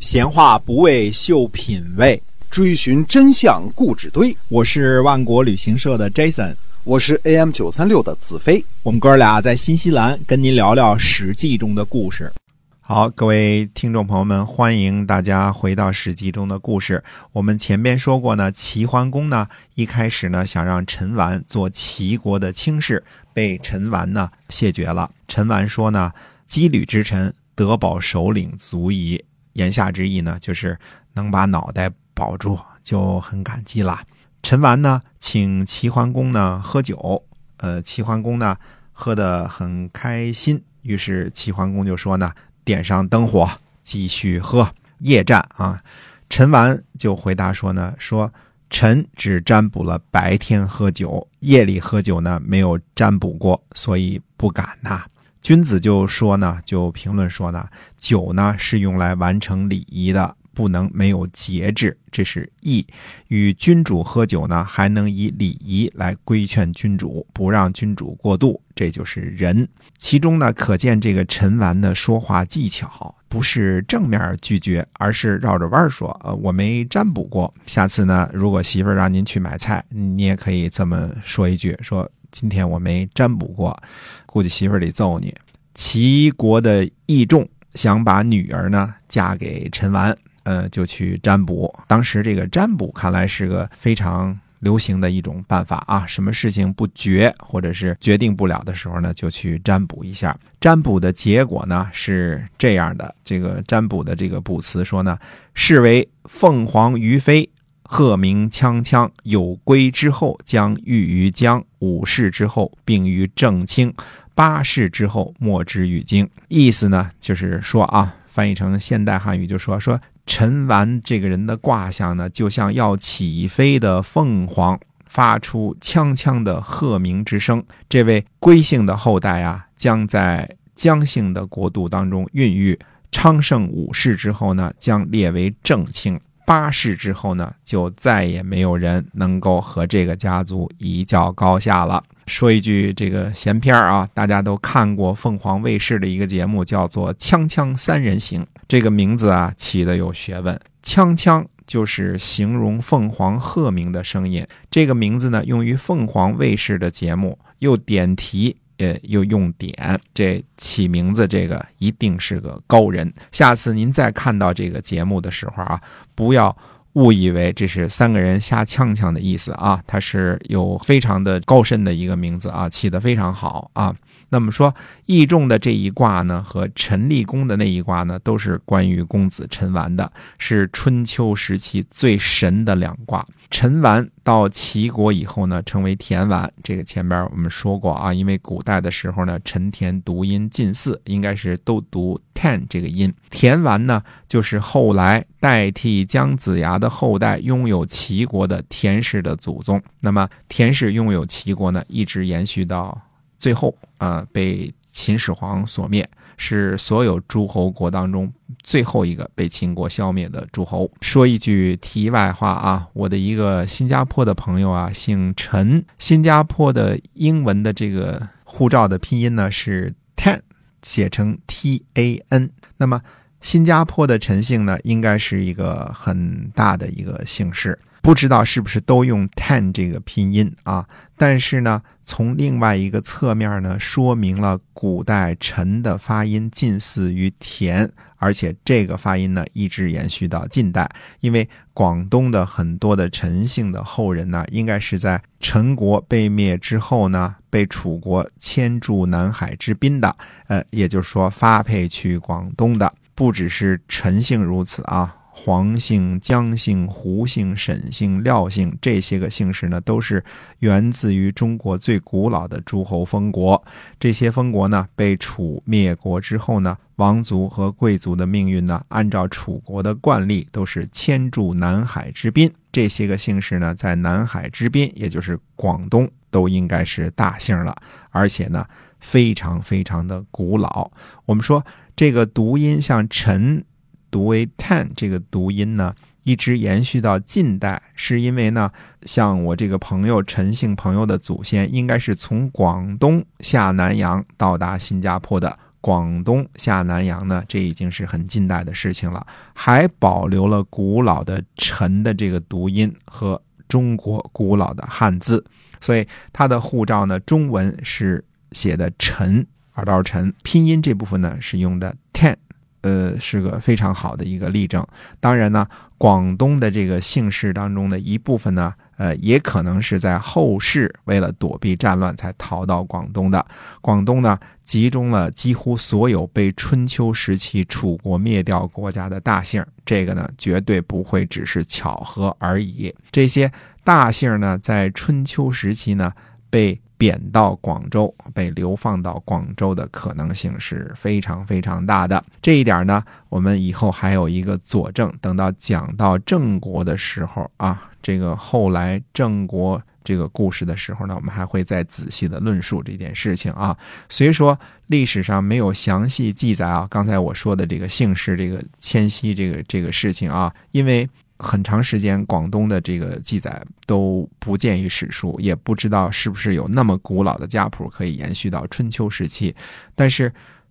闲话不为秀品味，追寻真相故纸堆。我是万国旅行社的 Jason，我是 AM 九三六的子飞。我们哥俩在新西兰跟您聊聊《史记》中的故事。好，各位听众朋友们，欢迎大家回到《史记》中的故事。我们前边说过呢，齐桓公呢一开始呢想让陈完做齐国的卿士，被陈完呢谢绝了。陈完说呢：“羁旅之臣，得保首领足矣。”言下之意呢，就是能把脑袋保住就很感激了。陈完呢，请齐桓公呢喝酒，呃，齐桓公呢喝得很开心，于是齐桓公就说呢。点上灯火，继续喝夜战啊！陈完就回答说呢：“说臣只占卜了白天喝酒，夜里喝酒呢没有占卜过，所以不敢呐。”君子就说呢，就评论说呢：“酒呢是用来完成礼仪的。”不能没有节制，这是义。与君主喝酒呢，还能以礼仪来规劝君主，不让君主过度，这就是仁。其中呢，可见这个陈完的说话技巧，不是正面拒绝，而是绕着弯说：“呃，我没占卜过。下次呢，如果媳妇让您去买菜，你也可以这么说一句：说今天我没占卜过，估计媳妇儿得揍你。”齐国的义仲想把女儿呢嫁给陈完。呃，就去占卜。当时这个占卜看来是个非常流行的一种办法啊。什么事情不决或者是决定不了的时候呢，就去占卜一下。占卜的结果呢是这样的：这个占卜的这个卜辞说呢，是为凤凰于飞，鹤鸣锵锵。有归之后，将遇于江；五世之后，并于正清；八世之后，莫之于京。意思呢，就是说啊，翻译成现代汉语就说说。陈完这个人的卦象呢，就像要起飞的凤凰，发出锵锵的鹤鸣之声。这位龟姓的后代啊，将在姜姓的国度当中孕育。昌盛五世之后呢，将列为正卿；八世之后呢，就再也没有人能够和这个家族一较高下了。说一句这个闲篇啊，大家都看过凤凰卫视的一个节目，叫做《锵锵三人行》。这个名字啊起的有学问，锵锵就是形容凤凰鹤鸣的声音。这个名字呢用于凤凰卫视的节目，又点题，呃，又用典，这起名字这个一定是个高人。下次您再看到这个节目的时候啊，不要。误以为这是三个人瞎呛呛的意思啊，它是有非常的高深的一个名字啊，起得非常好啊。那么说，易仲的这一卦呢，和陈立功的那一卦呢，都是关于公子陈完的，是春秋时期最神的两卦。陈完到齐国以后呢，成为田完。这个前边我们说过啊，因为古代的时候呢，陈田读音近似，应该是都读 ten 这个音。田完呢，就是后来代替姜子牙的后代，拥有齐国的田氏的祖宗。那么田氏拥有齐国呢，一直延续到最后啊，被秦始皇所灭。是所有诸侯国当中最后一个被秦国消灭的诸侯。说一句题外话啊，我的一个新加坡的朋友啊，姓陈，新加坡的英文的这个护照的拼音呢是 Tan，写成 T A N。那么新加坡的陈姓呢，应该是一个很大的一个姓氏。不知道是不是都用 “ten” 这个拼音啊？但是呢，从另外一个侧面呢，说明了古代“陈”的发音近似于“田”，而且这个发音呢一直延续到近代。因为广东的很多的陈姓的后人呢，应该是在陈国被灭之后呢，被楚国迁驻南海之滨的。呃，也就是说发配去广东的，不只是陈姓如此啊。黄姓、姜姓、胡姓、沈姓、廖姓这些个姓氏呢，都是源自于中国最古老的诸侯封国。这些封国呢，被楚灭国之后呢，王族和贵族的命运呢，按照楚国的惯例，都是迁驻南海之滨。这些个姓氏呢，在南海之滨，也就是广东，都应该是大姓了，而且呢，非常非常的古老。我们说这个读音像陈。读为 ten 这个读音呢，一直延续到近代，是因为呢，像我这个朋友陈姓朋友的祖先，应该是从广东下南洋到达新加坡的广东下南洋呢，这已经是很近代的事情了，还保留了古老的“陈”的这个读音和中国古老的汉字，所以他的护照呢，中文是写的“陈”，耳道陈，拼音这部分呢是用的 “ten”。呃，是个非常好的一个例证。当然呢，广东的这个姓氏当中的一部分呢，呃，也可能是在后世为了躲避战乱才逃到广东的。广东呢，集中了几乎所有被春秋时期楚国灭掉国家的大姓，这个呢，绝对不会只是巧合而已。这些大姓呢，在春秋时期呢，被。贬到广州，被流放到广州的可能性是非常非常大的。这一点呢，我们以后还有一个佐证。等到讲到郑国的时候啊，这个后来郑国这个故事的时候呢，我们还会再仔细的论述这件事情啊。虽说历史上没有详细记载啊，刚才我说的这个姓氏、这个迁徙这个这个事情啊，因为。很长时间，广东的这个记载都不见于史书，也不知道是不是有那么古老的家谱可以延续到春秋时期。但是，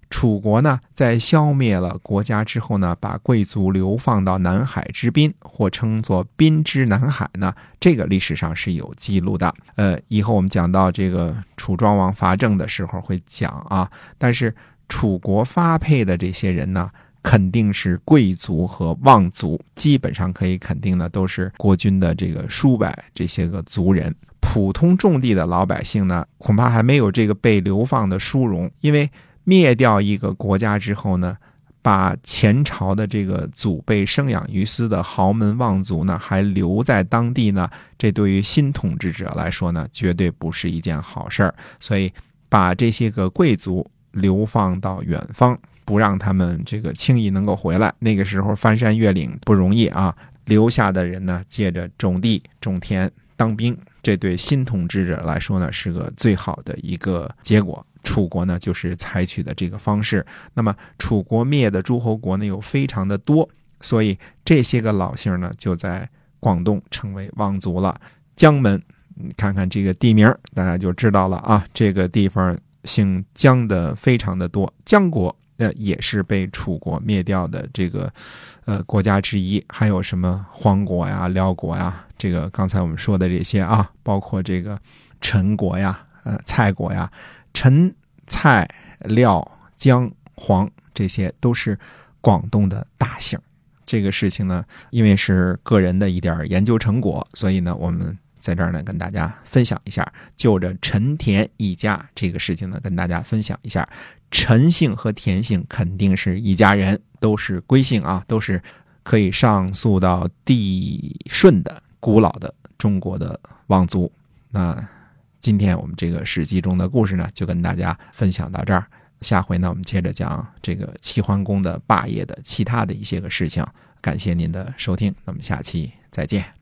楚国呢，在消灭了国家之后呢，把贵族流放到南海之滨，或称作“滨之南海”呢，这个历史上是有记录的。呃，以后我们讲到这个楚庄王伐郑的时候会讲啊。但是，楚国发配的这些人呢？肯定是贵族和望族，基本上可以肯定的都是国君的这个叔伯这些个族人。普通种地的老百姓呢，恐怕还没有这个被流放的殊荣。因为灭掉一个国家之后呢，把前朝的这个祖辈生养于斯的豪门望族呢，还留在当地呢，这对于新统治者来说呢，绝对不是一件好事儿。所以，把这些个贵族流放到远方。不让他们这个轻易能够回来。那个时候翻山越岭不容易啊，留下的人呢，借着种地、种田、当兵，这对新统治者来说呢，是个最好的一个结果。楚国呢，就是采取的这个方式。那么，楚国灭的诸侯国呢，又非常的多，所以这些个老姓呢，就在广东成为望族了。江门，你看看这个地名，大家就知道了啊。这个地方姓姜的非常的多，姜国。那也是被楚国灭掉的这个，呃，国家之一。还有什么黄国呀、辽国呀？这个刚才我们说的这些啊，包括这个陈国呀、呃蔡国呀，陈、蔡、廖、姜、黄，这些都是广东的大姓。这个事情呢，因为是个人的一点研究成果，所以呢，我们在这儿呢跟大家分享一下，就着陈田一家这个事情呢，跟大家分享一下。陈姓和田姓肯定是一家人，都是归姓啊，都是可以上溯到帝舜的古老的中国的望族。那今天我们这个史记中的故事呢，就跟大家分享到这儿。下回呢，我们接着讲这个齐桓公的霸业的其他的一些个事情。感谢您的收听，那么下期再见。